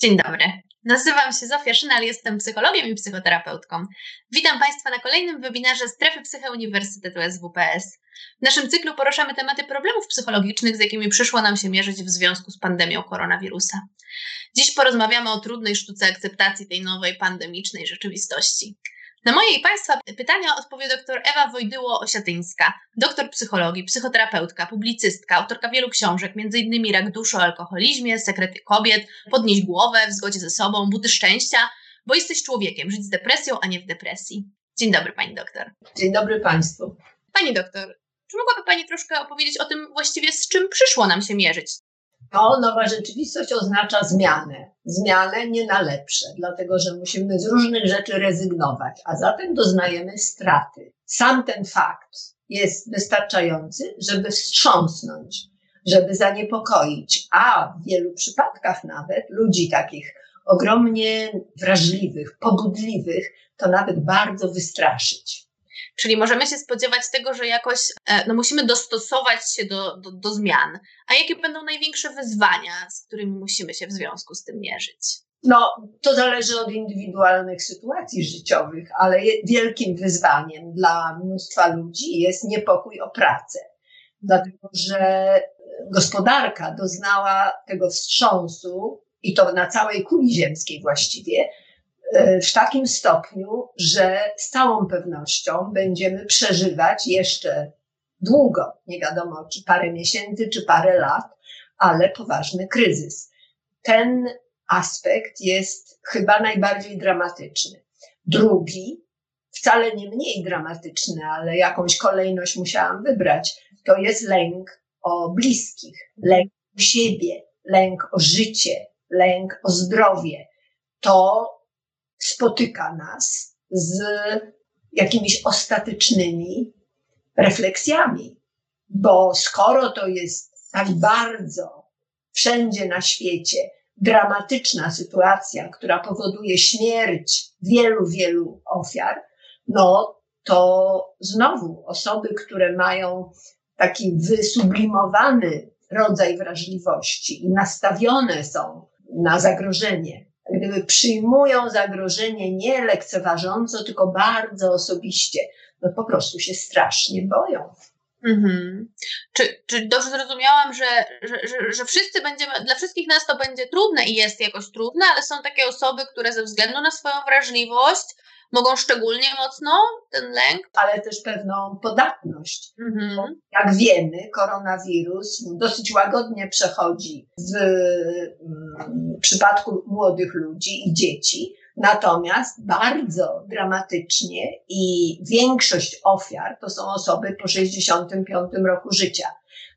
Dzień dobry. Nazywam się Zofia Szynal, jestem psychologiem i psychoterapeutką. Witam Państwa na kolejnym webinarze Strefy Psyche Uniwersytetu SWPS. W naszym cyklu poruszamy tematy problemów psychologicznych, z jakimi przyszło nam się mierzyć w związku z pandemią koronawirusa. Dziś porozmawiamy o trudnej sztuce akceptacji tej nowej pandemicznej rzeczywistości. Na moje i Państwa pytania odpowie dr Ewa Wojdyło-Osiatyńska, doktor psychologii, psychoterapeutka, publicystka, autorka wielu książek, m.in. Rak duszy o alkoholizmie, Sekrety kobiet, Podnieś głowę, W zgodzie ze sobą, Buty szczęścia, bo jesteś człowiekiem, żyć z depresją, a nie w depresji. Dzień dobry Pani doktor. Dzień dobry Państwu. Pani doktor, czy mogłaby Pani troszkę opowiedzieć o tym właściwie, z czym przyszło nam się mierzyć to nowa rzeczywistość oznacza zmianę. Zmianę nie na lepsze, dlatego że musimy z różnych rzeczy rezygnować, a zatem doznajemy straty. Sam ten fakt jest wystarczający, żeby wstrząsnąć, żeby zaniepokoić, a w wielu przypadkach nawet ludzi takich ogromnie wrażliwych, pobudliwych, to nawet bardzo wystraszyć. Czyli możemy się spodziewać tego, że jakoś e, no, musimy dostosować się do, do, do zmian. A jakie będą największe wyzwania, z którymi musimy się w związku z tym mierzyć? No, to zależy od indywidualnych sytuacji życiowych, ale wielkim wyzwaniem dla mnóstwa ludzi jest niepokój o pracę. Dlatego, że gospodarka doznała tego wstrząsu i to na całej kuli ziemskiej właściwie, w takim stopniu, że z całą pewnością będziemy przeżywać jeszcze długo, nie wiadomo czy parę miesięcy, czy parę lat, ale poważny kryzys. Ten aspekt jest chyba najbardziej dramatyczny. Drugi, wcale nie mniej dramatyczny, ale jakąś kolejność musiałam wybrać, to jest lęk o bliskich, lęk o siebie, lęk o życie, lęk o zdrowie. To spotyka nas z jakimiś ostatecznymi refleksjami, bo skoro to jest tak bardzo wszędzie na świecie dramatyczna sytuacja, która powoduje śmierć wielu, wielu ofiar, no to znowu osoby, które mają taki wysublimowany rodzaj wrażliwości i nastawione są na zagrożenie, gdyby przyjmują zagrożenie nie lekceważąco, tylko bardzo osobiście, no po prostu się strasznie boją. Mhm. Czy, czy dobrze zrozumiałam, że, że, że, że wszyscy będziemy, dla wszystkich nas to będzie trudne i jest jakoś trudne, ale są takie osoby, które ze względu na swoją wrażliwość mogą szczególnie mocno ten lęk. Ale też pewną podatność. Mhm. Jak wiemy, koronawirus dosyć łagodnie przechodzi w, mm, w przypadku młodych ludzi i dzieci, Natomiast bardzo dramatycznie i większość ofiar to są osoby po 65 roku życia.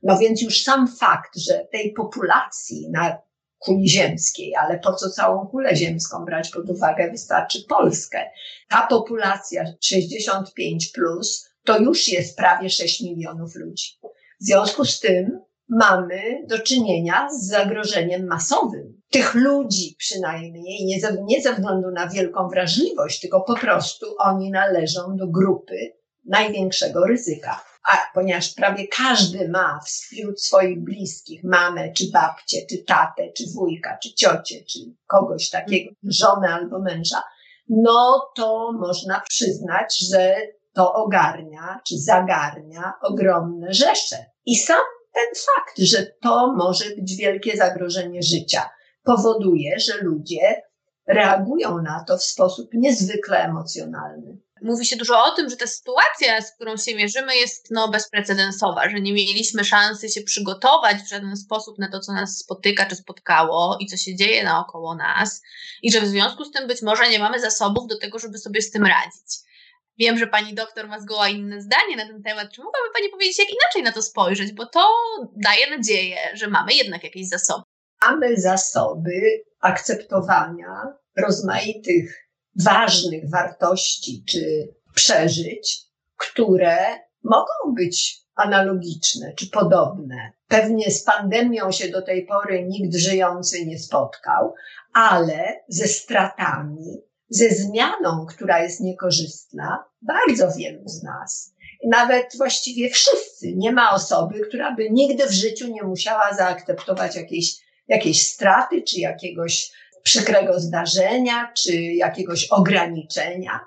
No więc już sam fakt, że tej populacji na kuli ziemskiej, ale po co całą kulę ziemską brać pod uwagę, wystarczy Polskę. Ta populacja 65 plus to już jest prawie 6 milionów ludzi. W związku z tym mamy do czynienia z zagrożeniem masowym. Tych ludzi przynajmniej, nie ze, nie ze względu na wielką wrażliwość, tylko po prostu oni należą do grupy największego ryzyka ponieważ prawie każdy ma wśród swoich bliskich mamę, czy babcię, czy tatę, czy wujka, czy ciocię, czy kogoś takiego, żonę albo męża, no to można przyznać, że to ogarnia, czy zagarnia ogromne rzesze. I sam ten fakt, że to może być wielkie zagrożenie życia, powoduje, że ludzie reagują na to w sposób niezwykle emocjonalny. Mówi się dużo o tym, że ta sytuacja, z którą się mierzymy, jest no, bezprecedensowa, że nie mieliśmy szansy się przygotować w żaden sposób na to, co nas spotyka czy spotkało i co się dzieje naokoło nas, i że w związku z tym być może nie mamy zasobów do tego, żeby sobie z tym radzić. Wiem, że pani doktor ma zgoła inne zdanie na ten temat. Czy mogłaby pani powiedzieć, jak inaczej na to spojrzeć? Bo to daje nadzieję, że mamy jednak jakieś zasoby. Mamy zasoby akceptowania rozmaitych ważnych wartości czy przeżyć, które mogą być analogiczne czy podobne. Pewnie z pandemią się do tej pory nikt żyjący nie spotkał, ale ze stratami, ze zmianą, która jest niekorzystna, bardzo wielu z nas. Nawet właściwie wszyscy. Nie ma osoby, która by nigdy w życiu nie musiała zaakceptować jakiejś, jakiejś straty czy jakiegoś przykrego zdarzenia czy jakiegoś ograniczenia.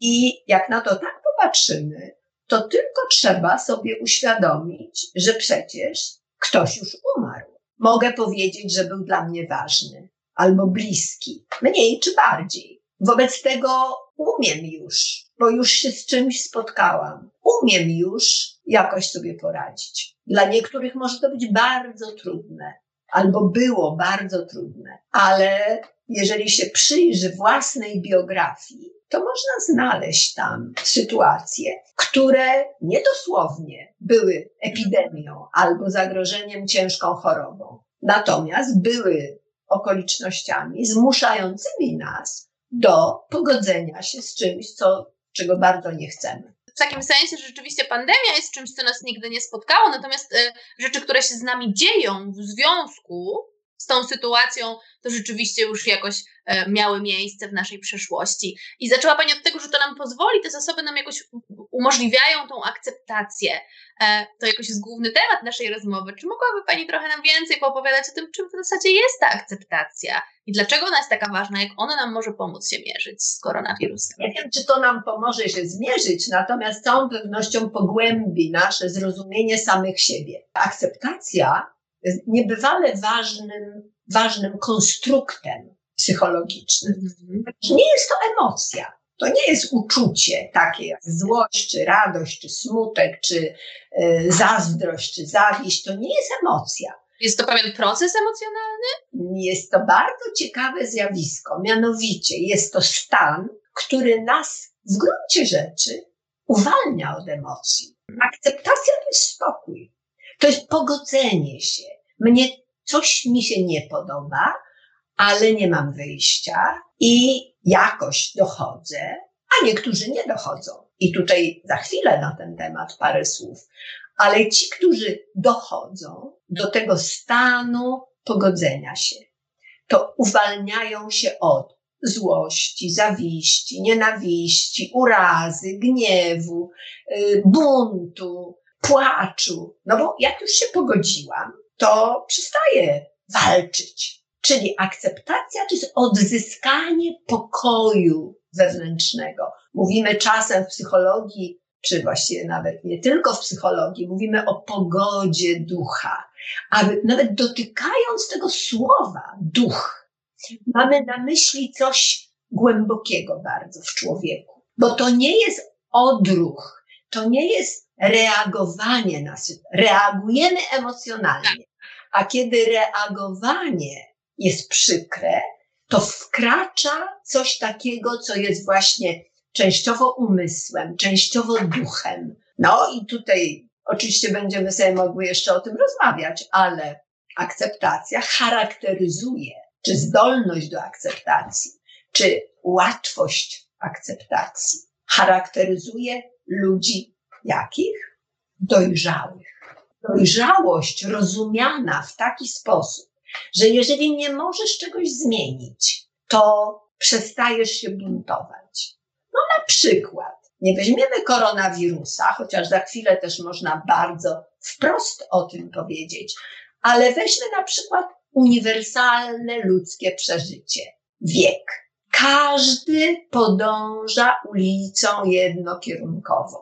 I jak na to tak popatrzymy, to tylko trzeba sobie uświadomić, że przecież ktoś już umarł. Mogę powiedzieć, że był dla mnie ważny albo bliski, mniej czy bardziej. Wobec tego umiem już, bo już się z czymś spotkałam, umiem już jakoś sobie poradzić. Dla niektórych może to być bardzo trudne, albo było bardzo trudne, ale jeżeli się przyjrzy własnej biografii, to można znaleźć tam sytuacje, które niedosłownie były epidemią albo zagrożeniem ciężką chorobą, natomiast były okolicznościami zmuszającymi nas do pogodzenia się z czymś, co, czego bardzo nie chcemy. W takim sensie, że rzeczywiście pandemia jest czymś, co nas nigdy nie spotkało, natomiast y, rzeczy, które się z nami dzieją w związku z tą sytuacją, to rzeczywiście już jakoś e, miały miejsce w naszej przeszłości. I zaczęła Pani od tego, że to nam pozwoli, te zasoby nam jakoś umożliwiają tą akceptację. E, to jakoś jest główny temat naszej rozmowy. Czy mogłaby Pani trochę nam więcej poopowiadać o tym, czym w zasadzie jest ta akceptacja i dlaczego ona jest taka ważna, jak ona nam może pomóc się mierzyć z koronawirusem? Nie wiem, czy to nam pomoże się zmierzyć, natomiast całą pewnością pogłębi nasze zrozumienie samych siebie. Akceptacja niebywale ważnym, ważnym konstruktem psychologicznym. Mhm. Nie jest to emocja. To nie jest uczucie takie jak złość, czy radość, czy smutek, czy y, zazdrość, czy zawiść. To nie jest emocja. Jest to pewien proces emocjonalny? Jest to bardzo ciekawe zjawisko. Mianowicie jest to stan, który nas w gruncie rzeczy uwalnia od emocji. Akceptacja to jest spokój. To jest pogodzenie się. Mnie coś mi się nie podoba, ale nie mam wyjścia i jakoś dochodzę, a niektórzy nie dochodzą. I tutaj za chwilę na ten temat parę słów. Ale ci, którzy dochodzą do tego stanu pogodzenia się, to uwalniają się od złości, zawiści, nienawiści, urazy, gniewu, y, buntu, płaczu. No bo jak już się pogodziłam, to przestaję walczyć. Czyli akceptacja to jest odzyskanie pokoju wewnętrznego. Mówimy czasem w psychologii, czy właściwie nawet nie tylko w psychologii, mówimy o pogodzie ducha. Aby nawet dotykając tego słowa duch, mamy na myśli coś głębokiego bardzo w człowieku. Bo to nie jest odruch, to nie jest reagowanie na sytuację. Reagujemy emocjonalnie, a kiedy reagowanie jest przykre, to wkracza coś takiego, co jest właśnie częściowo umysłem, częściowo duchem. No i tutaj oczywiście będziemy sobie mogły jeszcze o tym rozmawiać, ale akceptacja charakteryzuje, czy zdolność do akceptacji, czy łatwość akceptacji charakteryzuje ludzi jakich? Dojrzałych. Dojrzałość rozumiana w taki sposób, że jeżeli nie możesz czegoś zmienić, to przestajesz się buntować. No na przykład, nie weźmiemy koronawirusa, chociaż za chwilę też można bardzo wprost o tym powiedzieć, ale weźmy na przykład uniwersalne ludzkie przeżycie. Wiek. Każdy podąża ulicą jednokierunkową.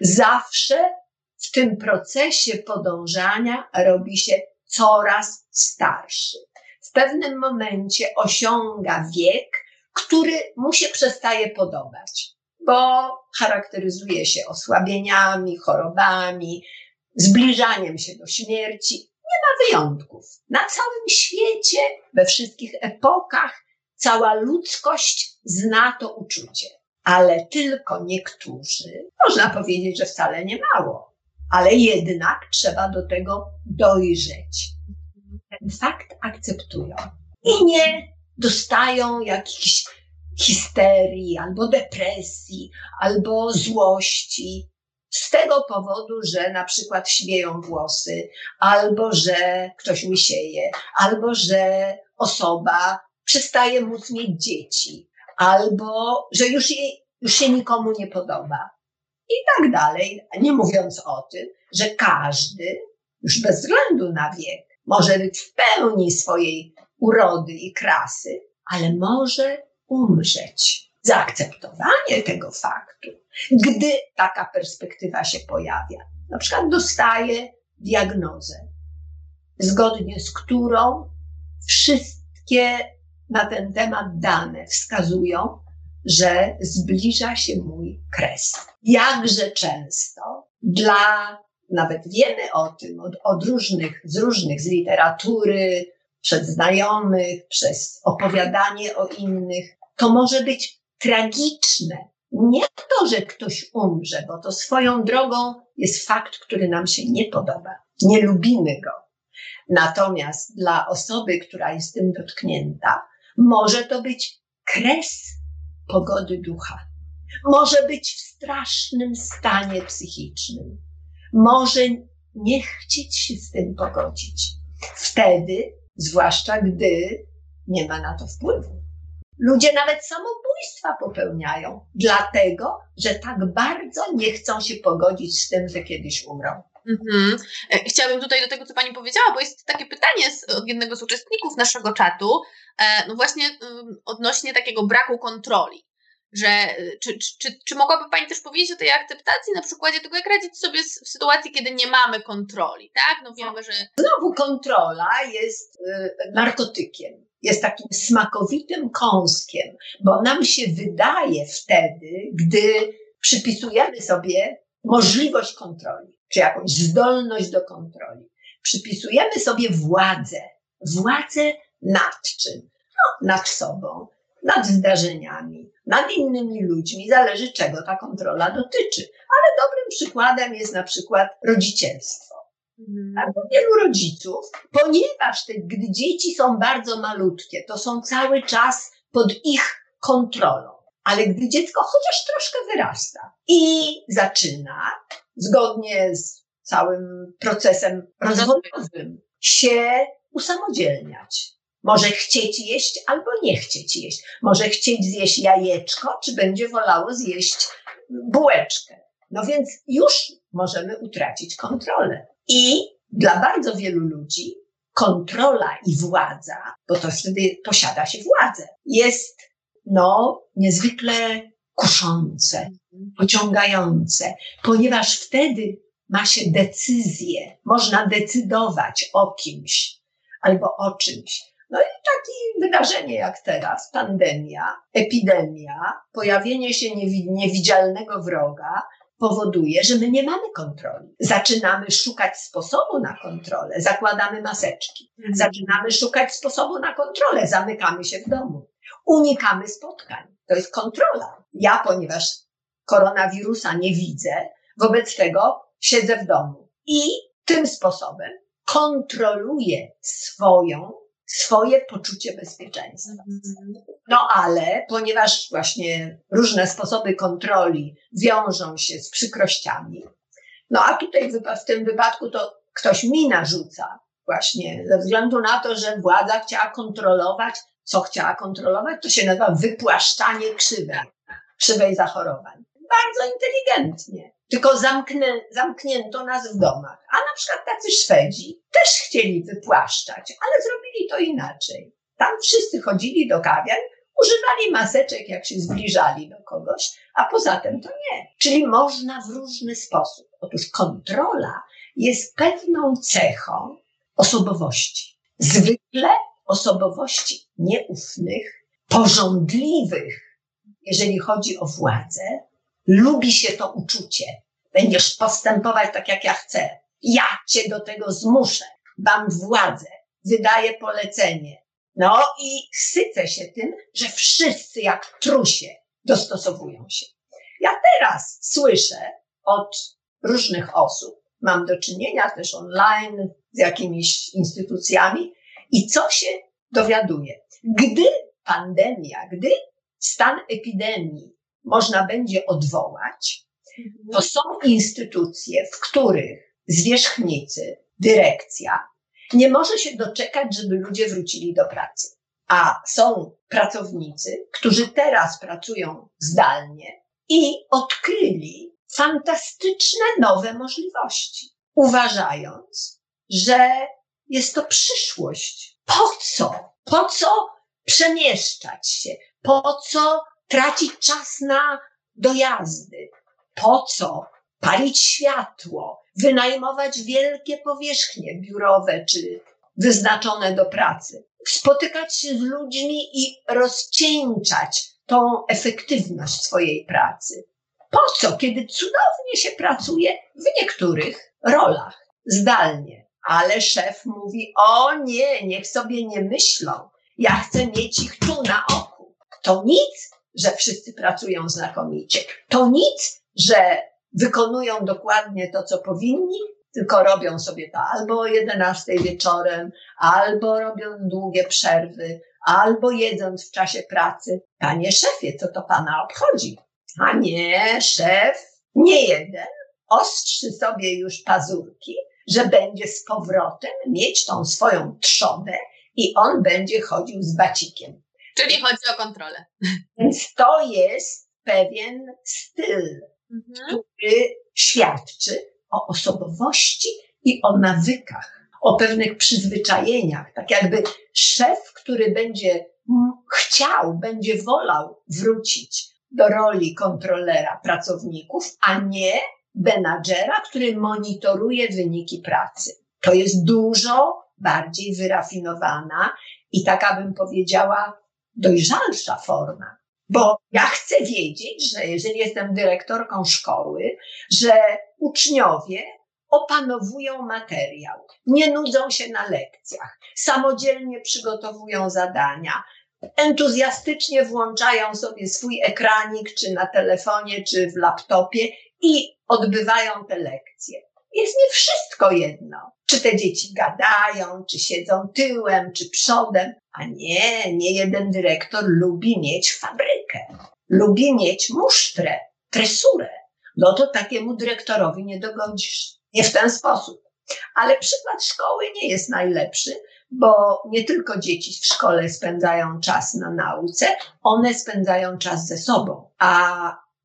Zawsze w tym procesie podążania robi się coraz starszy. W pewnym momencie osiąga wiek, który mu się przestaje podobać, bo charakteryzuje się osłabieniami, chorobami, zbliżaniem się do śmierci. Nie ma wyjątków. Na całym świecie, we wszystkich epokach, cała ludzkość zna to uczucie ale tylko niektórzy, można powiedzieć, że wcale nie mało, ale jednak trzeba do tego dojrzeć. Ten fakt akceptują i nie dostają jakichś histerii, albo depresji, albo złości. Z tego powodu, że na przykład śmieją włosy, albo że ktoś łysieje, albo że osoba przestaje móc mieć dzieci, albo że już, jej, już się nikomu nie podoba. I tak dalej. Nie mówiąc o tym, że każdy, już bez względu na wiek, może być w pełni swojej urody i krasy, ale może umrzeć. Zaakceptowanie tego faktu, gdy taka perspektywa się pojawia. Na przykład dostaje diagnozę, zgodnie z którą wszystkie na ten temat dane wskazują, że zbliża się mój kres. Jakże często dla, nawet wiemy o tym, od, od różnych, z różnych, z literatury, przed znajomych, przez opowiadanie o innych, to może być tragiczne. Nie to, że ktoś umrze, bo to swoją drogą jest fakt, który nam się nie podoba. Nie lubimy go. Natomiast dla osoby, która jest tym dotknięta, może to być kres pogody ducha. Może być w strasznym stanie psychicznym. Może nie chcieć się z tym pogodzić. Wtedy, zwłaszcza gdy nie ma na to wpływu. Ludzie nawet samobójstwa popełniają, dlatego, że tak bardzo nie chcą się pogodzić z tym, że kiedyś umrą. Mhm. E, chciałabym tutaj do tego, co Pani powiedziała, bo jest takie pytanie z, od jednego z uczestników naszego czatu, e, no właśnie odnośnie takiego braku kontroli. Że, e, czy, czy, czy mogłaby Pani też powiedzieć o tej akceptacji na przykładzie tego, jak radzić sobie w sytuacji, kiedy nie mamy kontroli, tak? No wiemy, że... Znowu kontrola jest narkotykiem jest takim smakowitym kąskiem, bo nam się wydaje wtedy, gdy przypisujemy sobie możliwość kontroli, czy jakąś zdolność do kontroli, przypisujemy sobie władzę, władzę nad czym? No, nad sobą, nad zdarzeniami, nad innymi ludźmi, zależy czego ta kontrola dotyczy. Ale dobrym przykładem jest na przykład rodzicielstwo. Mhm. Albo wielu rodziców, ponieważ te, gdy dzieci są bardzo malutkie, to są cały czas pod ich kontrolą. Ale gdy dziecko chociaż troszkę wyrasta i zaczyna, zgodnie z całym procesem rozwojowym, się usamodzielniać. Może chcieć jeść albo nie chcieć jeść. Może chcieć zjeść jajeczko, czy będzie wolało zjeść bułeczkę. No więc już możemy utracić kontrolę. I dla bardzo wielu ludzi kontrola i władza, bo to wtedy posiada się władzę, jest no niezwykle kuszące, pociągające, ponieważ wtedy ma się decyzję, można decydować o kimś albo o czymś. No i takie wydarzenie jak teraz, pandemia, epidemia, pojawienie się niewidzialnego wroga, powoduje, że my nie mamy kontroli. Zaczynamy szukać sposobu na kontrolę, zakładamy maseczki. Mhm. Zaczynamy szukać sposobu na kontrolę, zamykamy się w domu. Unikamy spotkań. To jest kontrola. Ja, ponieważ koronawirusa nie widzę, wobec tego siedzę w domu i tym sposobem kontroluję swoją swoje poczucie bezpieczeństwa. No ale ponieważ właśnie różne sposoby kontroli wiążą się z przykrościami, no a tutaj w tym wypadku to ktoś mi narzuca właśnie ze względu na to, że władza chciała kontrolować, co chciała kontrolować, to się nazywa wypłaszczanie krzywej, krzywej zachorowań. Bardzo inteligentnie tylko zamknę, zamknięto nas w domach. A na przykład tacy Szwedzi też chcieli wypłaszczać, ale zrobili to inaczej. Tam wszyscy chodzili do kawiarń, używali maseczek, jak się zbliżali do kogoś, a poza tym to nie. Czyli można w różny sposób. Otóż kontrola jest pewną cechą osobowości. Zwykle osobowości nieufnych, porządliwych, jeżeli chodzi o władzę, lubi się to uczucie. Będziesz postępować tak, jak ja chcę. Ja cię do tego zmuszę. Mam władzę. Wydaję polecenie. No i sycę się tym, że wszyscy jak trusie dostosowują się. Ja teraz słyszę od różnych osób, mam do czynienia też online z jakimiś instytucjami i co się dowiaduję? Gdy pandemia, gdy stan epidemii można będzie odwołać, to są instytucje, w których zwierzchnicy, dyrekcja nie może się doczekać, żeby ludzie wrócili do pracy. A są pracownicy, którzy teraz pracują zdalnie i odkryli fantastyczne nowe możliwości, uważając, że jest to przyszłość. Po co? Po co przemieszczać się? Po co tracić czas na dojazdy? Po co palić światło, wynajmować wielkie powierzchnie biurowe czy wyznaczone do pracy? Spotykać się z ludźmi i rozcieńczać tą efektywność swojej pracy. Po co, kiedy cudownie się pracuje w niektórych rolach zdalnie, ale szef mówi: O nie, niech sobie nie myślą, ja chcę mieć ich tu na oku. To nic, że wszyscy pracują znakomicie. To nic, że wykonują dokładnie to, co powinni, tylko robią sobie to albo o 11 wieczorem, albo robią długie przerwy, albo jedząc w czasie pracy. Panie szefie, co to pana obchodzi? A nie, szef, nie jeden, ostrzy sobie już pazurki, że będzie z powrotem mieć tą swoją trzodę i on będzie chodził z bacikiem. Czyli chodzi o kontrolę. Więc to jest pewien styl, mhm. który świadczy o osobowości i o nawykach, o pewnych przyzwyczajeniach. Tak jakby szef, który będzie chciał, będzie wolał wrócić do roli kontrolera pracowników, a nie menadżera, który monitoruje wyniki pracy. To jest dużo bardziej wyrafinowana i taka bym powiedziała dojrzalsza forma. Bo ja chcę wiedzieć, że jeżeli jestem dyrektorką szkoły, że uczniowie opanowują materiał, nie nudzą się na lekcjach, samodzielnie przygotowują zadania, entuzjastycznie włączają sobie swój ekranik, czy na telefonie, czy w laptopie i odbywają te lekcje. Jest mi wszystko jedno, czy te dzieci gadają, czy siedzą tyłem, czy przodem, a nie, nie jeden dyrektor lubi mieć fabrykę, lubi mieć musztrę, tresurę. No to takiemu dyrektorowi nie dogodzisz. Nie w ten sposób. Ale przykład szkoły nie jest najlepszy, bo nie tylko dzieci w szkole spędzają czas na nauce, one spędzają czas ze sobą, a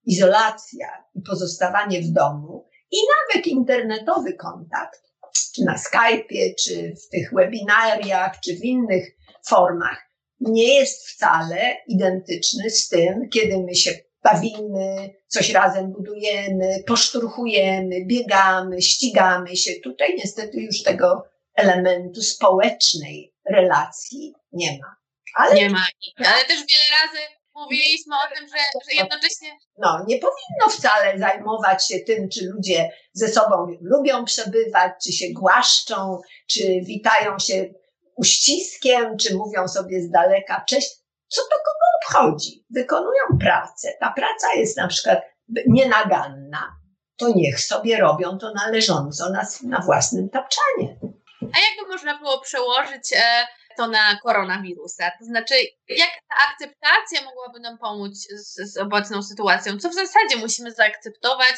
izolacja i pozostawanie w domu i nawet internetowy kontakt, czy na Skype'ie, czy w tych webinariach, czy w innych formach, nie jest wcale identyczny z tym, kiedy my się bawimy, coś razem budujemy, poszturchujemy, biegamy, ścigamy się. Tutaj niestety już tego elementu społecznej relacji nie ma. Ale, nie ma. Ale też wiele razy mówiliśmy o tym, że, że jednocześnie. No, nie powinno wcale zajmować się tym, czy ludzie ze sobą lubią przebywać, czy się głaszczą, czy witają się uściskiem, czy mówią sobie z daleka cześć. Co to kogo obchodzi? Wykonują pracę. Ta praca jest na przykład nienaganna. To niech sobie robią to należąco na, na własnym tapczanie. A jakby można było przełożyć e, to na koronawirusa? To znaczy, jak ta akceptacja mogłaby nam pomóc z, z obecną sytuacją? Co w zasadzie musimy zaakceptować,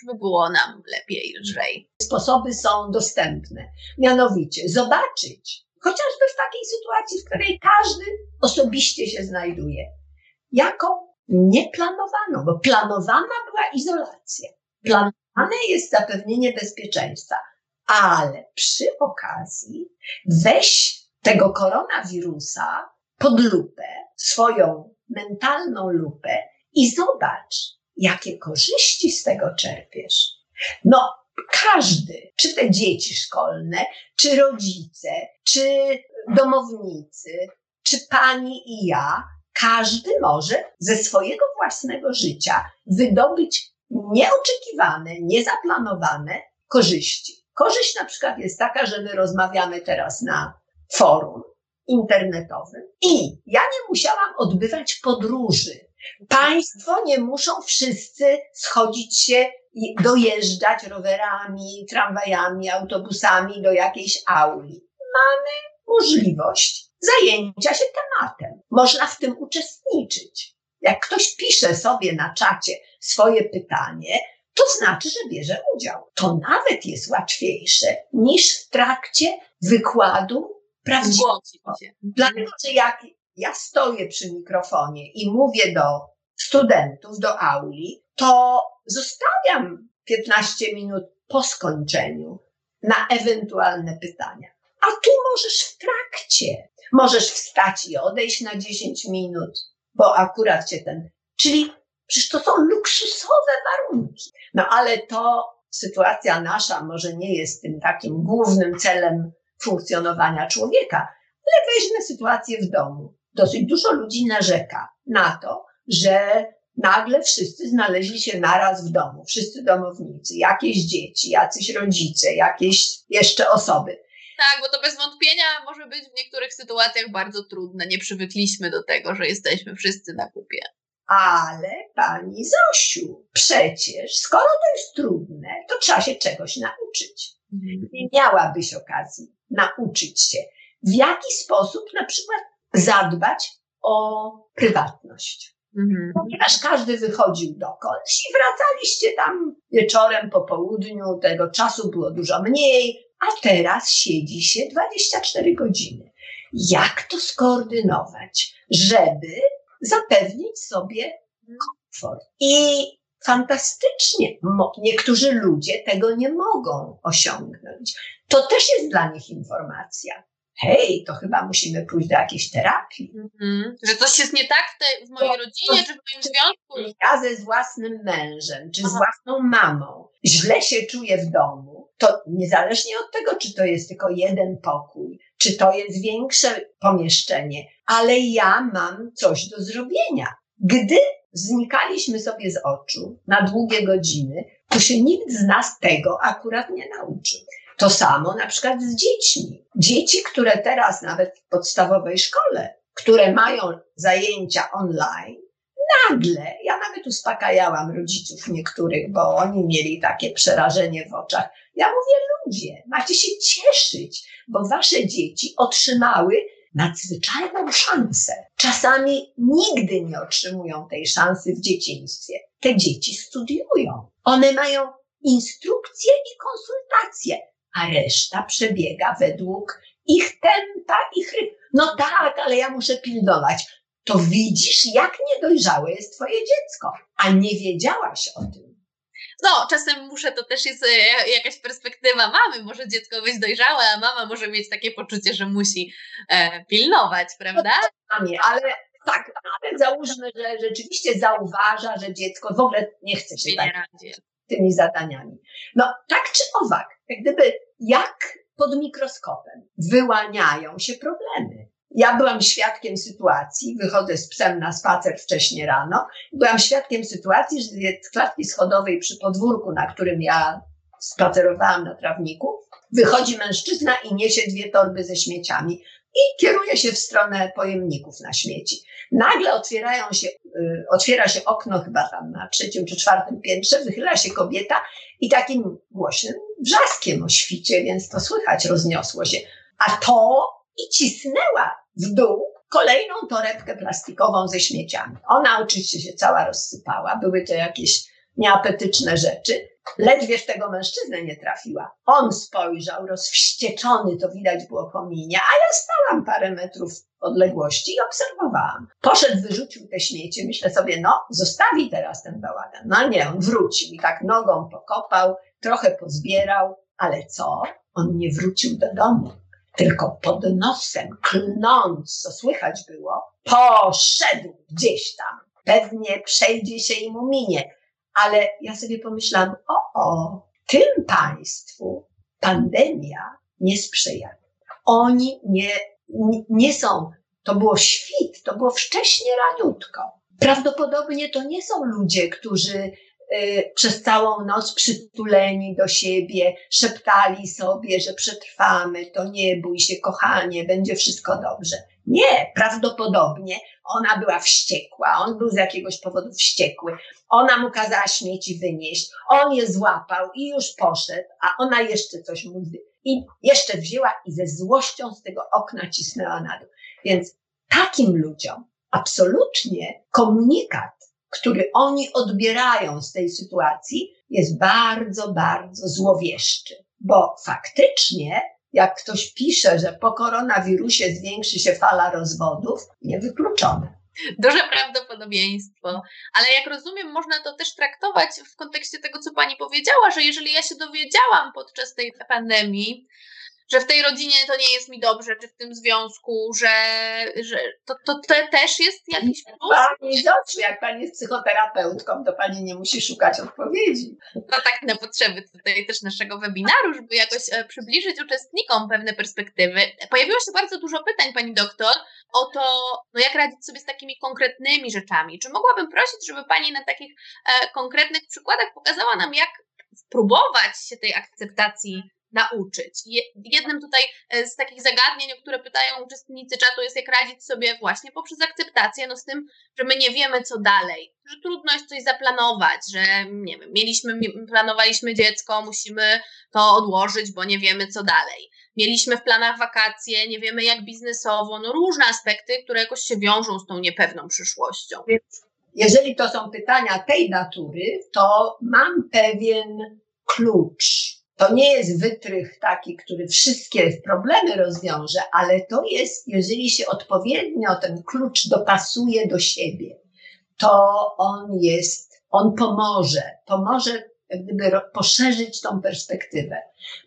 żeby było nam lepiej, lżej? Sposoby są dostępne. Mianowicie zobaczyć, chociażby w takiej sytuacji, w której każdy osobiście się znajduje, jako nieplanowaną, bo planowana była izolacja. Planowane jest zapewnienie bezpieczeństwa ale przy okazji weź tego koronawirusa pod lupę, swoją mentalną lupę i zobacz, jakie korzyści z tego czerpiesz. No, każdy, czy te dzieci szkolne, czy rodzice, czy domownicy, czy pani i ja, każdy może ze swojego własnego życia wydobyć nieoczekiwane, niezaplanowane korzyści. Korzyść na przykład jest taka, że my rozmawiamy teraz na forum internetowym i ja nie musiałam odbywać podróży. Państwo nie muszą wszyscy schodzić się i dojeżdżać rowerami, tramwajami, autobusami do jakiejś auli. Mamy możliwość zajęcia się tematem. Można w tym uczestniczyć. Jak ktoś pisze sobie na czacie swoje pytanie, to znaczy, że bierze udział. To nawet jest łatwiejsze niż w trakcie wykładu prawdziwego. Dlatego, że jak ja stoję przy mikrofonie i mówię do studentów, do auli, to zostawiam 15 minut po skończeniu na ewentualne pytania. A tu możesz w trakcie. Możesz wstać i odejść na 10 minut, bo akurat cię ten. Czyli przecież to są luksusowe warunki. No ale to sytuacja nasza może nie jest tym takim głównym celem funkcjonowania człowieka, ale weźmy sytuację w domu. Dosyć dużo ludzi narzeka na to, że nagle wszyscy znaleźli się naraz w domu, wszyscy domownicy, jakieś dzieci, jacyś rodzice, jakieś jeszcze osoby. Tak, bo to bez wątpienia może być w niektórych sytuacjach bardzo trudne. Nie przywykliśmy do tego, że jesteśmy wszyscy na kupie. Ale pani Zosiu, przecież skoro to jest trudne, to trzeba się czegoś nauczyć. I miałabyś okazji nauczyć się, w jaki sposób na przykład zadbać o prywatność. Mhm. Ponieważ każdy wychodził dokądś i wracaliście tam wieczorem, po południu, tego czasu było dużo mniej, a teraz siedzi się 24 godziny. Jak to skoordynować, żeby zapewnić sobie komfort? I fantastycznie, niektórzy ludzie tego nie mogą osiągnąć. To też jest dla nich informacja hej, to chyba musimy pójść do jakiejś terapii. Mm-hmm. Że coś jest nie tak w, te, w mojej to, rodzinie, to, czy w moim związku. Ja ze własnym mężem, czy Aha. z własną mamą źle się czuję w domu, to niezależnie od tego, czy to jest tylko jeden pokój, czy to jest większe pomieszczenie, ale ja mam coś do zrobienia. Gdy znikaliśmy sobie z oczu na długie godziny, to się nikt z nas tego akurat nie nauczył. To samo na przykład z dziećmi. Dzieci, które teraz nawet w podstawowej szkole, które mają zajęcia online, nagle, ja nawet uspokajałam rodziców niektórych, bo oni mieli takie przerażenie w oczach. Ja mówię, ludzie, macie się cieszyć, bo wasze dzieci otrzymały nadzwyczajną szansę. Czasami nigdy nie otrzymują tej szansy w dzieciństwie. Te dzieci studiują. One mają instrukcje i konsultacje a reszta przebiega według ich tempa, ich rytmu. No tak, ale ja muszę pilnować. To widzisz, jak niedojrzałe jest twoje dziecko, a nie wiedziałaś o tym. No, czasem muszę, to też jest e, jakaś perspektywa mamy. Może dziecko być dojrzałe, a mama może mieć takie poczucie, że musi e, pilnować, prawda? Ale tak, ale załóżmy, że rzeczywiście zauważa, że dziecko w ogóle nie chce się tak tymi zadaniami. No tak czy owak, jak gdyby jak pod mikroskopem wyłaniają się problemy. Ja byłam świadkiem sytuacji, wychodzę z psem na spacer wcześnie rano, byłam świadkiem sytuacji, że z klatki schodowej przy podwórku, na którym ja spacerowałam na trawniku, wychodzi mężczyzna i niesie dwie torby ze śmieciami i kieruje się w stronę pojemników na śmieci. Nagle otwierają się, y, otwiera się okno chyba tam na trzecim czy czwartym piętrze, wychyla się kobieta i takim głośnym wrzaskiem o świcie, więc to słychać rozniosło się. A to i cisnęła w dół kolejną torebkę plastikową ze śmieciami. Ona oczywiście się cała rozsypała, były to jakieś nieapetyczne rzeczy. Ledwie w tego mężczyznę nie trafiła. On spojrzał, rozwścieczony, to widać było po minie, a ja stałam parę metrów odległości i obserwowałam. Poszedł, wyrzucił te śmiecie, myślę sobie, no, zostawi teraz ten bałagan. No nie, on wrócił i tak nogą pokopał, trochę pozbierał, ale co? On nie wrócił do domu, tylko pod nosem, klnąc, co słychać było, poszedł gdzieś tam. Pewnie przejdzie się i mu minie ale ja sobie pomyślałam, o, o, tym państwu pandemia nie sprzyja. Oni nie, nie są, to było świt, to było wcześnie raniutko. Prawdopodobnie to nie są ludzie, którzy przez całą noc przytuleni do siebie szeptali sobie, że przetrwamy, to nie bój się, kochanie, będzie wszystko dobrze. Nie, prawdopodobnie ona była wściekła, on był z jakiegoś powodu wściekły. Ona mu kazała śmieci wynieść, on je złapał i już poszedł, a ona jeszcze coś mu i jeszcze wzięła i ze złością z tego okna cisnęła na dół. Więc takim ludziom absolutnie komunikat, który oni odbierają z tej sytuacji, jest bardzo, bardzo złowieszczy, bo faktycznie jak ktoś pisze, że po koronawirusie zwiększy się fala rozwodów, niewykluczone. Duże prawdopodobieństwo, ale jak rozumiem, można to też traktować w kontekście tego, co pani powiedziała, że jeżeli ja się dowiedziałam podczas tej pandemii, że w tej rodzinie to nie jest mi dobrze, czy w tym związku, że, że to, to, to też jest jakiś plus? Pani Zosiu, jak pani jest psychoterapeutką, to pani nie musi szukać odpowiedzi. No tak na potrzeby tutaj też naszego webinaru, żeby jakoś e, przybliżyć uczestnikom pewne perspektywy. Pojawiło się bardzo dużo pytań, pani doktor, o to, no jak radzić sobie z takimi konkretnymi rzeczami. Czy mogłabym prosić, żeby pani na takich e, konkretnych przykładach pokazała nam, jak spróbować się tej akceptacji nauczyć. Jednym tutaj e, z takich zagadnień, o które pytają uczestnicy czatu, jest jak radzić sobie właśnie poprzez akceptację, no z tym, że my nie wiemy, co dalej, że trudno jest coś zaplanować, że nie wiem, mieliśmy, planowaliśmy dziecko, musimy to odłożyć, bo nie wiemy, co dalej. Mieliśmy w planach wakacje, nie wiemy jak biznesowo, no różne aspekty, które jakoś się wiążą z tą niepewną przyszłością. Jeżeli to są pytania tej natury, to mam pewien klucz to nie jest wytrych taki, który wszystkie problemy rozwiąże, ale to jest, jeżeli się odpowiednio ten klucz dopasuje do siebie, to on jest, on pomoże, pomoże gdyby poszerzyć tą perspektywę.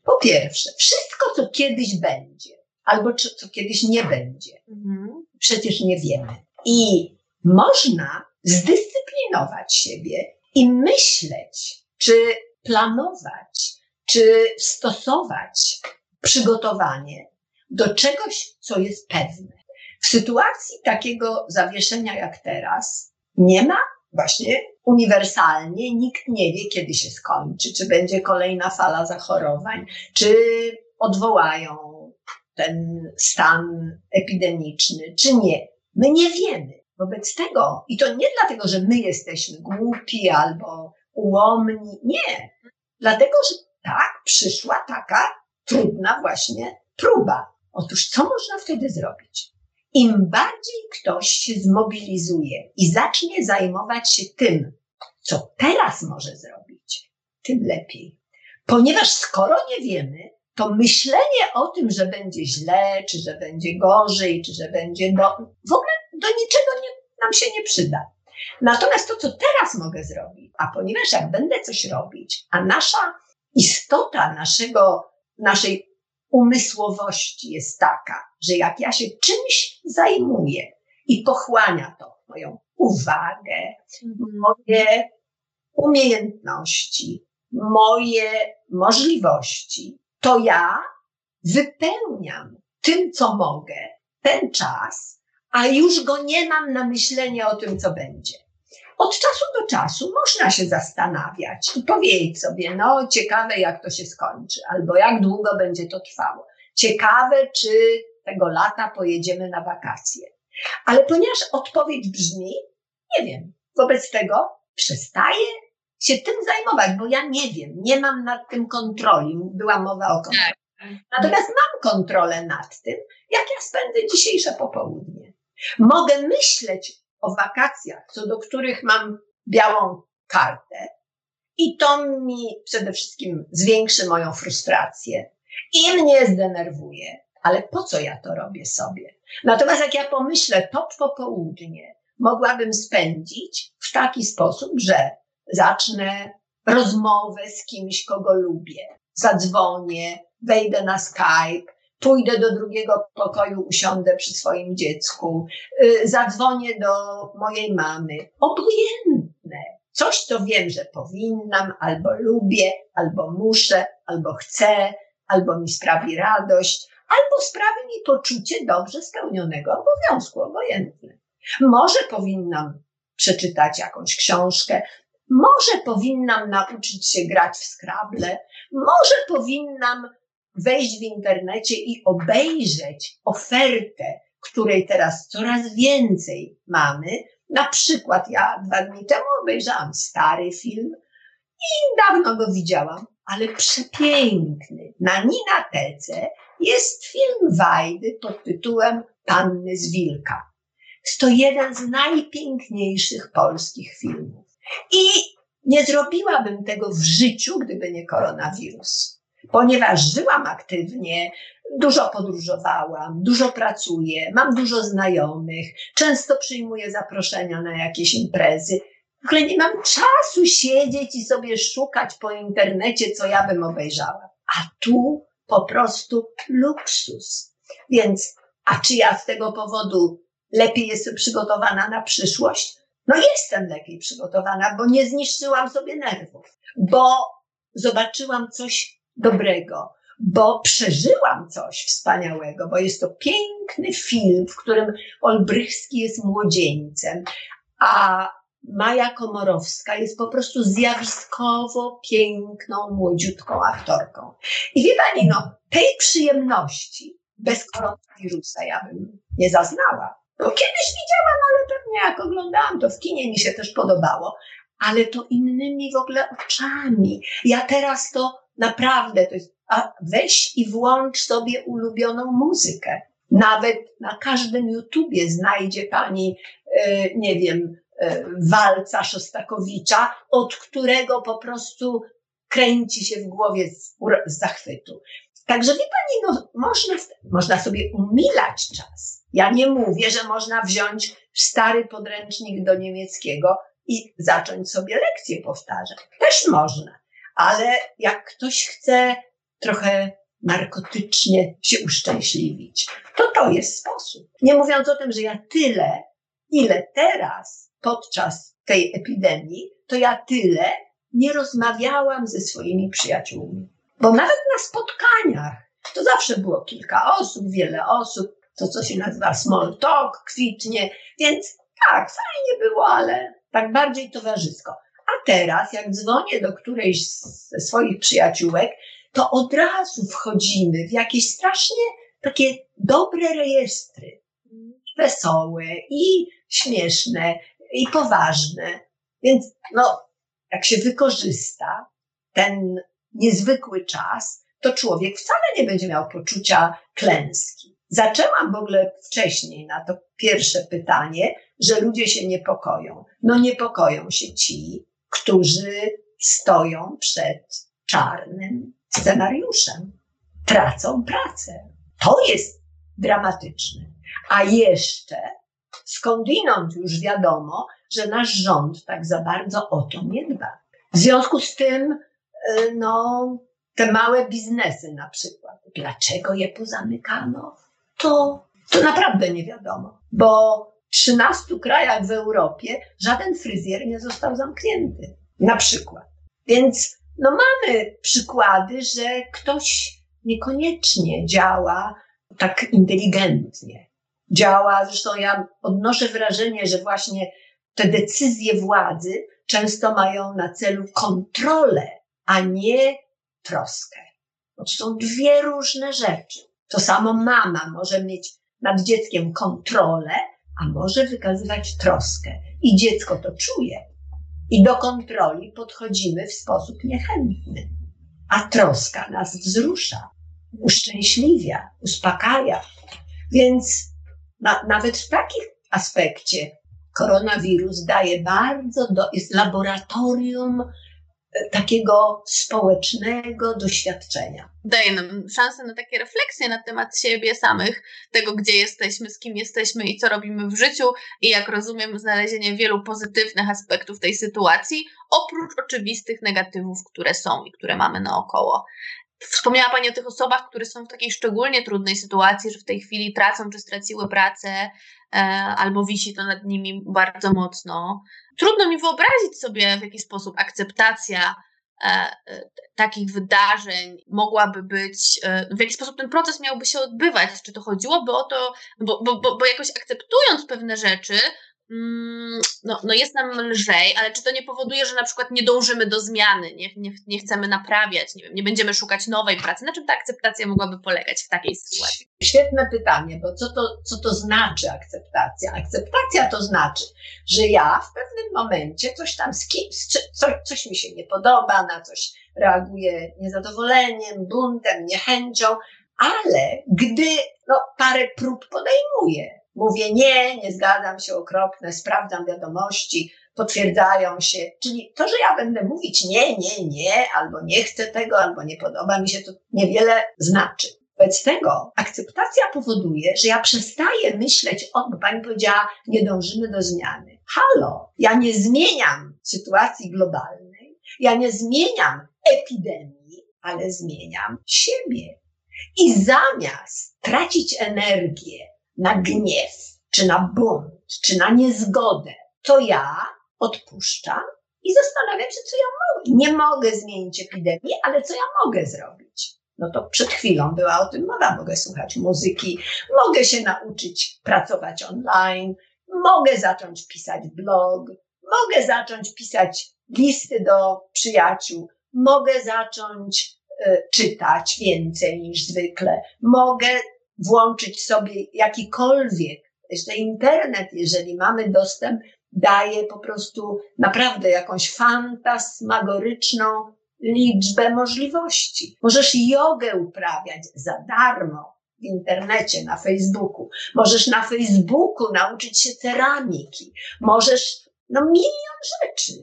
Po pierwsze, wszystko, co kiedyś będzie, albo co kiedyś nie będzie, mhm. przecież nie wiemy. I można zdyscyplinować siebie i myśleć, czy planować, czy stosować przygotowanie do czegoś, co jest pewne. W sytuacji takiego zawieszenia jak teraz nie ma właśnie uniwersalnie, nikt nie wie, kiedy się skończy, czy będzie kolejna fala zachorowań, czy odwołają ten stan epidemiczny, czy nie. My nie wiemy. Wobec tego, i to nie dlatego, że my jesteśmy głupi albo ułomni, nie. Dlatego, że tak, przyszła taka trudna właśnie próba. Otóż co można wtedy zrobić? Im bardziej ktoś się zmobilizuje i zacznie zajmować się tym, co teraz może zrobić, tym lepiej. Ponieważ skoro nie wiemy, to myślenie o tym, że będzie źle, czy że będzie gorzej, czy że będzie do, w ogóle do niczego nie, nam się nie przyda. Natomiast to, co teraz mogę zrobić, a ponieważ jak będę coś robić, a nasza istota naszego, naszej umysłowości jest taka, że jak ja się czymś zajmuję i pochłania to moją uwagę, mhm. moje umiejętności, moje możliwości, to ja wypełniam tym, co mogę, ten czas, a już go nie mam na myślenie o tym, co będzie. Od czasu do czasu można się zastanawiać i powiedzieć sobie, no ciekawe jak to się skończy, albo jak długo będzie to trwało. Ciekawe, czy tego lata pojedziemy na wakacje. Ale ponieważ odpowiedź brzmi, nie wiem, wobec tego przestaję się tym zajmować, bo ja nie wiem, nie mam nad tym kontroli. Była mowa o kontroli. Tak. Natomiast mam kontrolę nad tym, jak ja spędzę dzisiejsze popołudnie. Mogę myśleć o wakacjach, co do których mam białą kartę. I to mi przede wszystkim zwiększy moją frustrację i mnie zdenerwuje. Ale po co ja to robię sobie? Natomiast jak ja pomyślę, to popołudnie mogłabym spędzić w taki sposób, że zacznę rozmowę z kimś, kogo lubię, zadzwonię, wejdę na Skype, pójdę do drugiego pokoju, usiądę przy swoim dziecku, y, zadzwonię do mojej mamy. Obojętne. Coś, co wiem, że powinnam, albo lubię, albo muszę, albo chcę, albo mi sprawi radość, albo sprawi mi poczucie dobrze spełnionego obowiązku, obojętne. Może powinnam przeczytać jakąś książkę, może powinnam nauczyć się grać w skrable, może powinnam wejść w internecie i obejrzeć ofertę, której teraz coraz więcej mamy. Na przykład ja dwa dni temu obejrzałam stary film i dawno go widziałam, ale przepiękny. Na Ninatece jest film Wajdy pod tytułem Panny z Wilka. Jest to jeden z najpiękniejszych polskich filmów. I nie zrobiłabym tego w życiu, gdyby nie koronawirus ponieważ żyłam aktywnie, dużo podróżowałam, dużo pracuję, mam dużo znajomych, często przyjmuję zaproszenia na jakieś imprezy. W ogóle nie mam czasu siedzieć i sobie szukać po internecie, co ja bym obejrzała. A tu po prostu luksus. Więc, a czy ja z tego powodu lepiej jestem przygotowana na przyszłość? No jestem lepiej przygotowana, bo nie zniszczyłam sobie nerwów, bo zobaczyłam coś dobrego, bo przeżyłam coś wspaniałego, bo jest to piękny film, w którym Olbrychski jest młodzieńcem, a Maja Komorowska jest po prostu zjawiskowo piękną, młodziutką aktorką. I wie pani, no, tej przyjemności bez koronawirusa ja bym nie zaznała. Bo kiedyś widziałam, ale pewnie jak oglądałam to w kinie mi się też podobało, ale to innymi w ogóle oczami. Ja teraz to naprawdę, to jest, a weź i włącz sobie ulubioną muzykę. Nawet na każdym YouTubie znajdzie pani, e, nie wiem, e, walca Szostakowicza, od którego po prostu kręci się w głowie z, zachwytu. Także wie pani, no, można, można sobie umilać czas. Ja nie mówię, że można wziąć stary podręcznik do niemieckiego i zacząć sobie lekcje powtarzać. Też można, ale jak ktoś chce trochę narkotycznie się uszczęśliwić, to to jest sposób. Nie mówiąc o tym, że ja tyle, ile teraz podczas tej epidemii, to ja tyle nie rozmawiałam ze swoimi przyjaciółmi. Bo nawet na spotkaniach to zawsze było kilka osób, wiele osób, to co się nazywa small talk, kwitnie, więc tak, fajnie było, ale tak bardziej towarzysko. Teraz, jak dzwonię do którejś ze swoich przyjaciółek, to od razu wchodzimy w jakieś strasznie takie dobre rejestry. Wesołe i śmieszne i poważne. Więc no, jak się wykorzysta ten niezwykły czas, to człowiek wcale nie będzie miał poczucia klęski. Zaczęłam w ogóle wcześniej na to pierwsze pytanie, że ludzie się niepokoją. No niepokoją się ci, którzy stoją przed czarnym scenariuszem. Tracą pracę. To jest dramatyczne. A jeszcze skądinąd już wiadomo, że nasz rząd tak za bardzo o to nie dba. W związku z tym Y, no, te małe biznesy na przykład. Dlaczego je pozamykano? To, to naprawdę nie wiadomo, bo 13 krajach w Europie żaden fryzjer nie został zamknięty. Na przykład. Więc no mamy przykłady, że ktoś niekoniecznie działa tak inteligentnie. Działa, zresztą ja odnoszę wrażenie, że właśnie te decyzje władzy często mają na celu kontrolę a nie troskę. Bo to są dwie różne rzeczy. To samo mama może mieć nad dzieckiem kontrolę, a może wykazywać troskę. I dziecko to czuje. I do kontroli podchodzimy w sposób niechętny. A troska nas wzrusza, uszczęśliwia, uspokaja. Więc na, nawet w takim aspekcie koronawirus daje bardzo, do, jest laboratorium takiego społecznego doświadczenia. Daje nam szansę na takie refleksje na temat siebie samych, tego gdzie jesteśmy, z kim jesteśmy i co robimy w życiu i jak rozumiem znalezienie wielu pozytywnych aspektów tej sytuacji, oprócz oczywistych negatywów, które są i które mamy naokoło. Wspomniała Pani o tych osobach, które są w takiej szczególnie trudnej sytuacji, że w tej chwili tracą czy straciły pracę, e, albo wisi to nad nimi bardzo mocno. Trudno mi wyobrazić sobie, w jaki sposób akceptacja takich wydarzeń mogłaby być, e, w jaki sposób ten proces miałby się odbywać. Czy to chodziłoby o to, bo, bo, bo, jakoś akceptując pewne rzeczy, no, no jest nam lżej, ale czy to nie powoduje, że na przykład nie dążymy do zmiany, nie, nie, nie chcemy naprawiać, nie, wiem, nie będziemy szukać nowej pracy? Na czym ta akceptacja mogłaby polegać w takiej sytuacji? Świetne pytanie, bo co to, co to znaczy akceptacja? Akceptacja to znaczy, że ja w pewnym momencie coś tam z kimś, coś, coś mi się nie podoba, na coś reaguję niezadowoleniem, buntem, niechęcią, ale gdy no, parę prób podejmuję, Mówię nie, nie zgadzam się, okropne, sprawdzam wiadomości, potwierdzają się. Czyli to, że ja będę mówić nie, nie, nie, albo nie chcę tego, albo nie podoba mi się, to niewiele znaczy. Wobec tego akceptacja powoduje, że ja przestaję myśleć, o, bo pani powiedziała, nie dążymy do zmiany. Halo, ja nie zmieniam sytuacji globalnej, ja nie zmieniam epidemii, ale zmieniam siebie. I zamiast tracić energię na gniew, czy na bunt, czy na niezgodę, to ja odpuszczam i zastanawiam się, co ja mogę. Nie mogę zmienić epidemii, ale co ja mogę zrobić? No to przed chwilą była o tym mowa. Mogę słuchać muzyki, mogę się nauczyć pracować online, mogę zacząć pisać blog, mogę zacząć pisać listy do przyjaciół, mogę zacząć y, czytać więcej niż zwykle, mogę włączyć sobie jakikolwiek, jeszcze internet, jeżeli mamy dostęp, daje po prostu naprawdę jakąś fantasmagoryczną liczbę możliwości. Możesz jogę uprawiać za darmo w internecie, na Facebooku. Możesz na Facebooku nauczyć się ceramiki. Możesz, no milion rzeczy.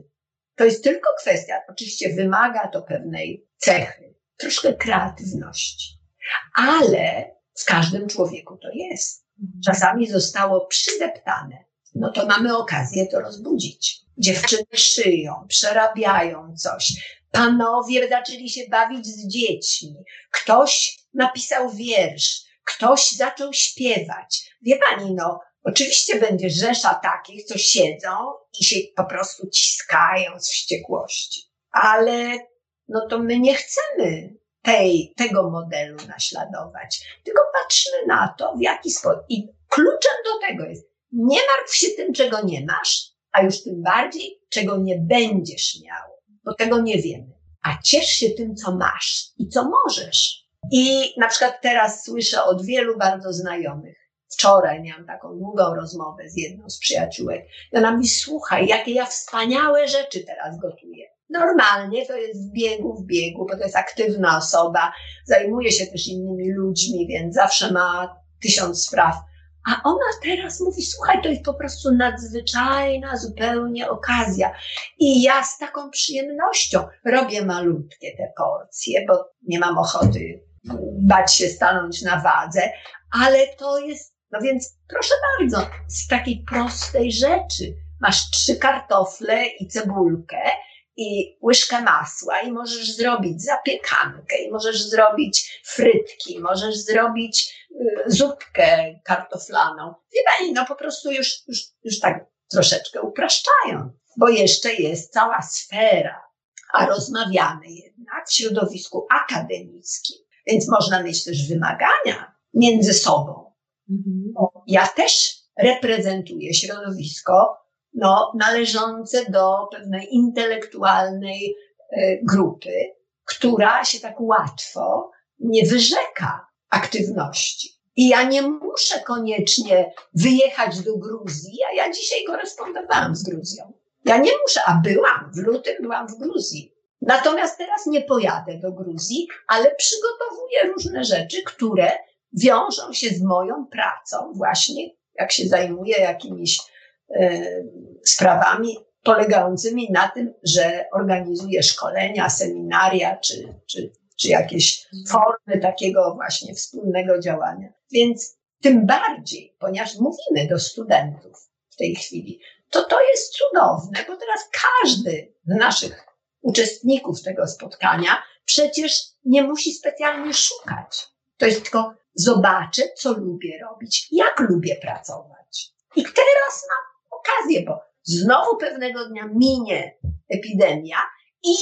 To jest tylko kwestia, oczywiście wymaga to pewnej cechy, troszkę kreatywności, ale w każdym człowieku to jest. Czasami zostało przydeptane. No to mamy okazję to rozbudzić. Dziewczyny szyją, przerabiają coś. Panowie zaczęli się bawić z dziećmi. Ktoś napisał wiersz, ktoś zaczął śpiewać. Wie pani, no, oczywiście będzie rzesza takich, co siedzą i się po prostu ciskają z wściekłości. Ale no to my nie chcemy tej, tego modelu naśladować, tylko patrzmy na to, w jaki sposób. I kluczem do tego jest, nie martw się tym, czego nie masz, a już tym bardziej, czego nie będziesz miał, bo tego nie wiemy. A ciesz się tym, co masz i co możesz. I na przykład teraz słyszę od wielu bardzo znajomych. Wczoraj miałam taką długą rozmowę z jedną z przyjaciółek. I ona mi słuchaj, jakie ja wspaniałe rzeczy teraz gotuję. Normalnie to jest w biegu, w biegu, bo to jest aktywna osoba, zajmuje się też innymi ludźmi, więc zawsze ma tysiąc spraw. A ona teraz mówi: Słuchaj, to jest po prostu nadzwyczajna zupełnie okazja. I ja z taką przyjemnością robię malutkie te porcje, bo nie mam ochoty bać się stanąć na wadze, ale to jest, no więc proszę bardzo, z takiej prostej rzeczy. Masz trzy kartofle i cebulkę i łyżkę masła i możesz zrobić zapiekankę i możesz zrobić frytki, możesz zrobić y, zupkę kartoflaną. Wie pani, no po prostu już, już, już tak troszeczkę upraszczają, bo jeszcze jest cała sfera, a rozmawiamy jednak w środowisku akademickim, więc można mieć też wymagania między sobą. Mhm. Ja też reprezentuję środowisko no, należące do pewnej intelektualnej e, grupy, która się tak łatwo nie wyrzeka aktywności. I ja nie muszę koniecznie wyjechać do Gruzji, a ja dzisiaj korespondowałam z Gruzją. Ja nie muszę, a byłam, w lutym byłam w Gruzji. Natomiast teraz nie pojadę do Gruzji, ale przygotowuję różne rzeczy, które wiążą się z moją pracą, właśnie jak się zajmuję jakimiś sprawami polegającymi na tym, że organizuje szkolenia, seminaria czy, czy, czy jakieś formy takiego właśnie wspólnego działania. Więc tym bardziej, ponieważ mówimy do studentów w tej chwili, to to jest cudowne, bo teraz każdy z naszych uczestników tego spotkania przecież nie musi specjalnie szukać. To jest tylko zobaczę, co lubię robić, jak lubię pracować. I teraz mam okazję, bo znowu pewnego dnia minie epidemia i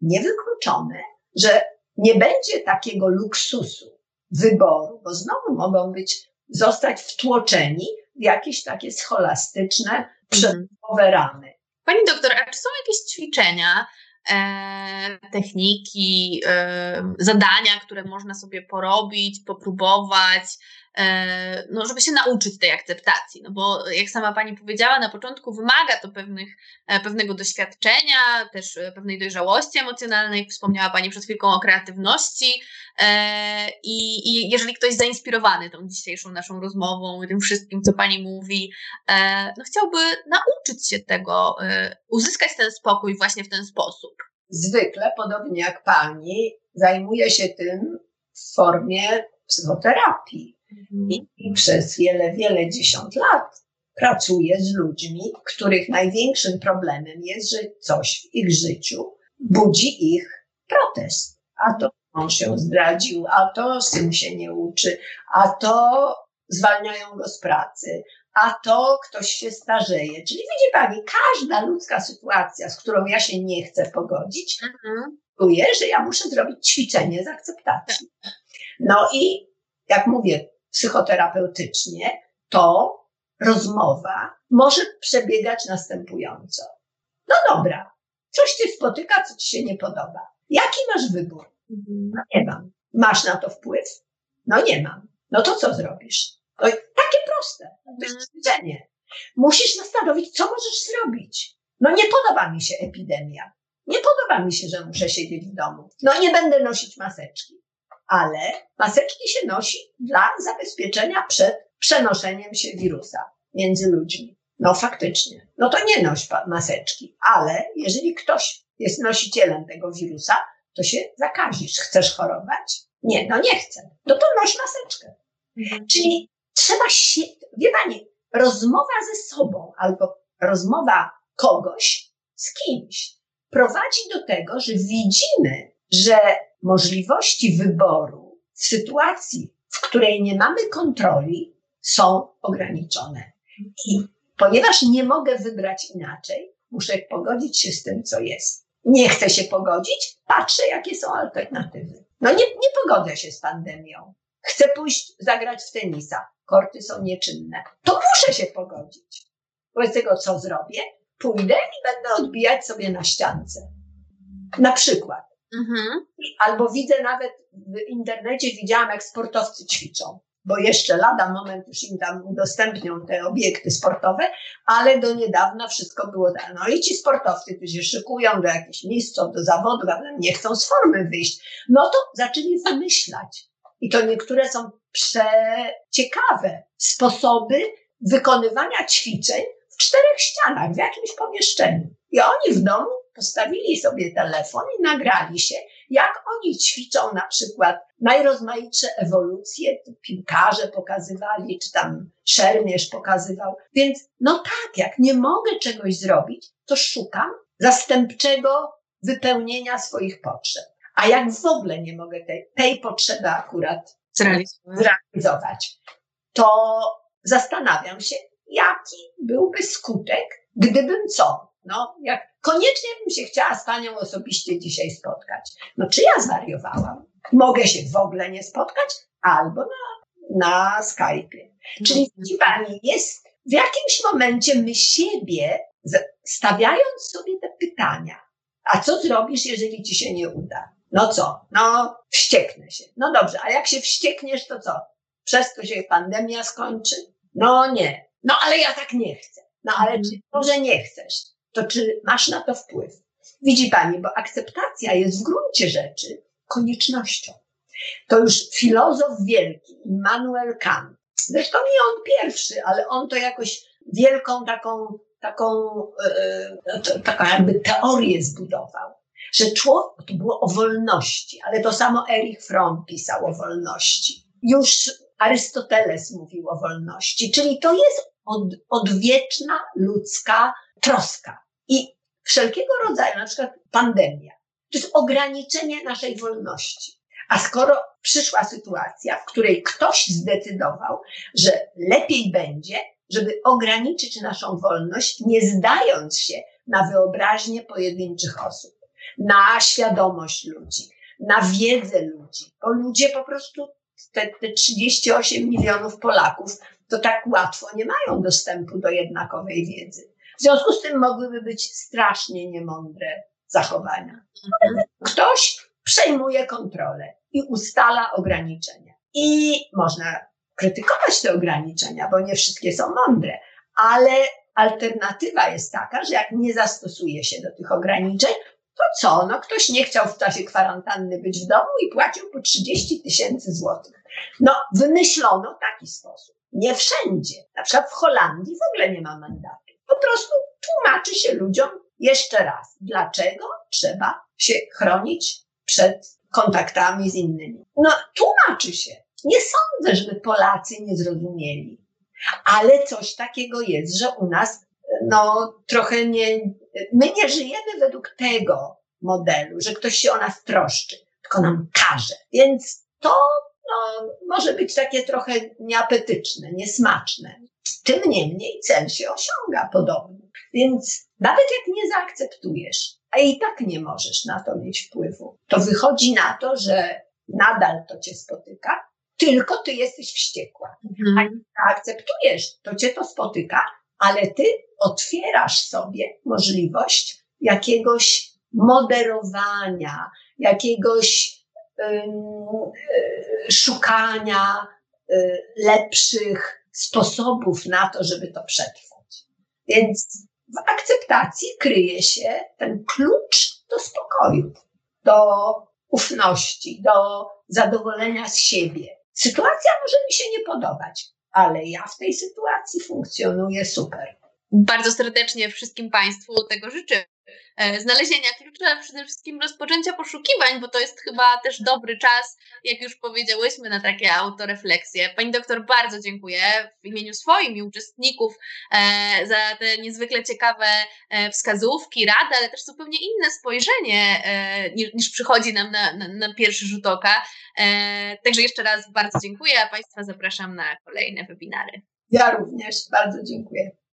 niewykluczone, że nie będzie takiego luksusu wyboru, bo znowu mogą być, zostać wtłoczeni w jakieś takie scholastyczne, przedmiotowe ramy. Pani doktor, a czy są jakieś ćwiczenia, e, techniki, e, zadania, które można sobie porobić, popróbować, no, żeby się nauczyć tej akceptacji. No bo jak sama Pani powiedziała na początku, wymaga to pewnych, e, pewnego doświadczenia, też e, pewnej dojrzałości emocjonalnej. Wspomniała Pani przed chwilką o kreatywności. I, I jeżeli ktoś zainspirowany tą dzisiejszą naszą rozmową tym wszystkim, co Pani mówi, no chciałby nauczyć się tego, uzyskać ten spokój właśnie w ten sposób. Zwykle, podobnie jak Pani, zajmuje się tym w formie psychoterapii. I, I przez wiele, wiele dziesiąt lat pracuję z ludźmi, których największym problemem jest, że coś w ich życiu budzi ich protest. A to mąż się zdradził, a to syn się nie uczy, a to zwalniają go z pracy, a to ktoś się starzeje. Czyli widzi pani, każda ludzka sytuacja, z którą ja się nie chcę pogodzić, mhm. że ja muszę zrobić ćwiczenie z akceptacji. No i jak mówię psychoterapeutycznie, to rozmowa może przebiegać następująco. No dobra, coś cię spotyka, co ci się nie podoba. Jaki masz wybór? Mhm. No nie mam. Masz na to wpływ? No nie mam. No to co zrobisz? To takie proste. To jest. Mhm. Musisz zastanowić, co możesz zrobić. No nie podoba mi się epidemia. Nie podoba mi się, że muszę siedzieć w domu. No nie będę nosić maseczki. Ale maseczki się nosi dla zabezpieczenia przed przenoszeniem się wirusa między ludźmi. No faktycznie. No to nie noś maseczki, ale jeżeli ktoś jest nosicielem tego wirusa, to się zakazisz. Chcesz chorować? Nie, no nie chcę. No to noś maseczkę. Mhm. Czyli trzeba się, wie pani, rozmowa ze sobą albo rozmowa kogoś z kimś prowadzi do tego, że widzimy, że możliwości wyboru w sytuacji, w której nie mamy kontroli, są ograniczone. I ponieważ nie mogę wybrać inaczej, muszę pogodzić się z tym, co jest. Nie chcę się pogodzić, patrzę, jakie są alternatywy. No nie, nie pogodzę się z pandemią. Chcę pójść zagrać w tenisa. Korty są nieczynne. To muszę się pogodzić. Wobec tego, co zrobię? Pójdę i będę odbijać sobie na ściance. Na przykład. Mhm. Albo widzę nawet w internecie, widziałam, jak sportowcy ćwiczą bo jeszcze lada moment już im tam udostępnią te obiekty sportowe, ale do niedawna wszystko było tak. No i ci sportowcy, którzy szykują do jakichś mistrzów, do zawodów, ale nie chcą z formy wyjść, no to zaczęli wymyślać. I to niektóre są przeciekawe sposoby wykonywania ćwiczeń w czterech ścianach, w jakimś pomieszczeniu. I oni w domu postawili sobie telefon i nagrali się, jak oni ćwiczą na przykład najrozmaitsze ewolucje, piłkarze pokazywali, czy tam szermierz pokazywał. Więc no tak, jak nie mogę czegoś zrobić, to szukam zastępczego wypełnienia swoich potrzeb. A jak w ogóle nie mogę tej, tej potrzeby akurat zrealizować, to zastanawiam się, jaki byłby skutek, gdybym co? No, jak koniecznie bym się chciała z panią osobiście dzisiaj spotkać. No, czy ja zwariowałam? Mogę się w ogóle nie spotkać albo na, na Skype'ie. Czyli mhm. widzi pani, jest w jakimś momencie my siebie, stawiając sobie te pytania, a co zrobisz, jeżeli ci się nie uda? No co? No, wścieknę się. No dobrze, a jak się wściekniesz, to co? Przez to się pandemia skończy? No nie. No ale ja tak nie chcę. No ale czy może nie chcesz? To czy masz na to wpływ? Widzi Pani, bo akceptacja jest w gruncie rzeczy koniecznością. To już filozof wielki, Immanuel Kant, zresztą nie on pierwszy, ale on to jakoś wielką taką, taką, yy, taką jakby teorię zbudował, że człowiek, to było o wolności, ale to samo Erich Fromm pisał o wolności. Już Arystoteles mówił o wolności, czyli to jest od, odwieczna ludzka troska. I wszelkiego rodzaju, na przykład pandemia, to jest ograniczenie naszej wolności. A skoro przyszła sytuacja, w której ktoś zdecydował, że lepiej będzie, żeby ograniczyć naszą wolność, nie zdając się na wyobraźnię pojedynczych osób, na świadomość ludzi, na wiedzę ludzi, bo ludzie po prostu, te, te 38 milionów Polaków, to tak łatwo nie mają dostępu do jednakowej wiedzy. W związku z tym mogłyby być strasznie niemądre zachowania. Mhm. Ktoś przejmuje kontrolę i ustala ograniczenia. I można krytykować te ograniczenia, bo nie wszystkie są mądre, ale alternatywa jest taka, że jak nie zastosuje się do tych ograniczeń, to co? No ktoś nie chciał w czasie kwarantanny być w domu i płacił po 30 tysięcy złotych. No wymyślono taki sposób. Nie wszędzie. Na przykład w Holandii w ogóle nie ma mandatu po prostu tłumaczy się ludziom jeszcze raz, dlaczego trzeba się chronić przed kontaktami z innymi. No, tłumaczy się. Nie sądzę, żeby Polacy nie zrozumieli, ale coś takiego jest, że u nas, no, trochę nie, my nie żyjemy według tego modelu, że ktoś się o nas troszczy, tylko nam każe. Więc to no, może być takie trochę nieapetyczne, niesmaczne. Tym niemniej cel się osiąga podobnie. Więc nawet jak nie zaakceptujesz, a i tak nie możesz na to mieć wpływu, to wychodzi na to, że nadal to cię spotyka, tylko ty jesteś wściekła. Mhm. A jak akceptujesz, to cię to spotyka, ale ty otwierasz sobie możliwość jakiegoś moderowania, jakiegoś um, szukania um, lepszych sposobów na to, żeby to przetrwać. Więc w akceptacji kryje się ten klucz do spokoju, do ufności, do zadowolenia z siebie. Sytuacja może mi się nie podobać, ale ja w tej sytuacji funkcjonuję super. Bardzo serdecznie wszystkim Państwu tego życzę. E, znalezienia klucza, ale przede wszystkim rozpoczęcia poszukiwań, bo to jest chyba też dobry czas, jak już powiedziałyśmy, na takie autorefleksje. Pani doktor, bardzo dziękuję w imieniu swoim i uczestników e, za te niezwykle ciekawe e, wskazówki, rady, ale też zupełnie inne spojrzenie niż przychodzi nam na, na, na pierwszy rzut oka. Także jeszcze raz bardzo dziękuję, a Państwa zapraszam na kolejne webinary. Ja również bardzo dziękuję.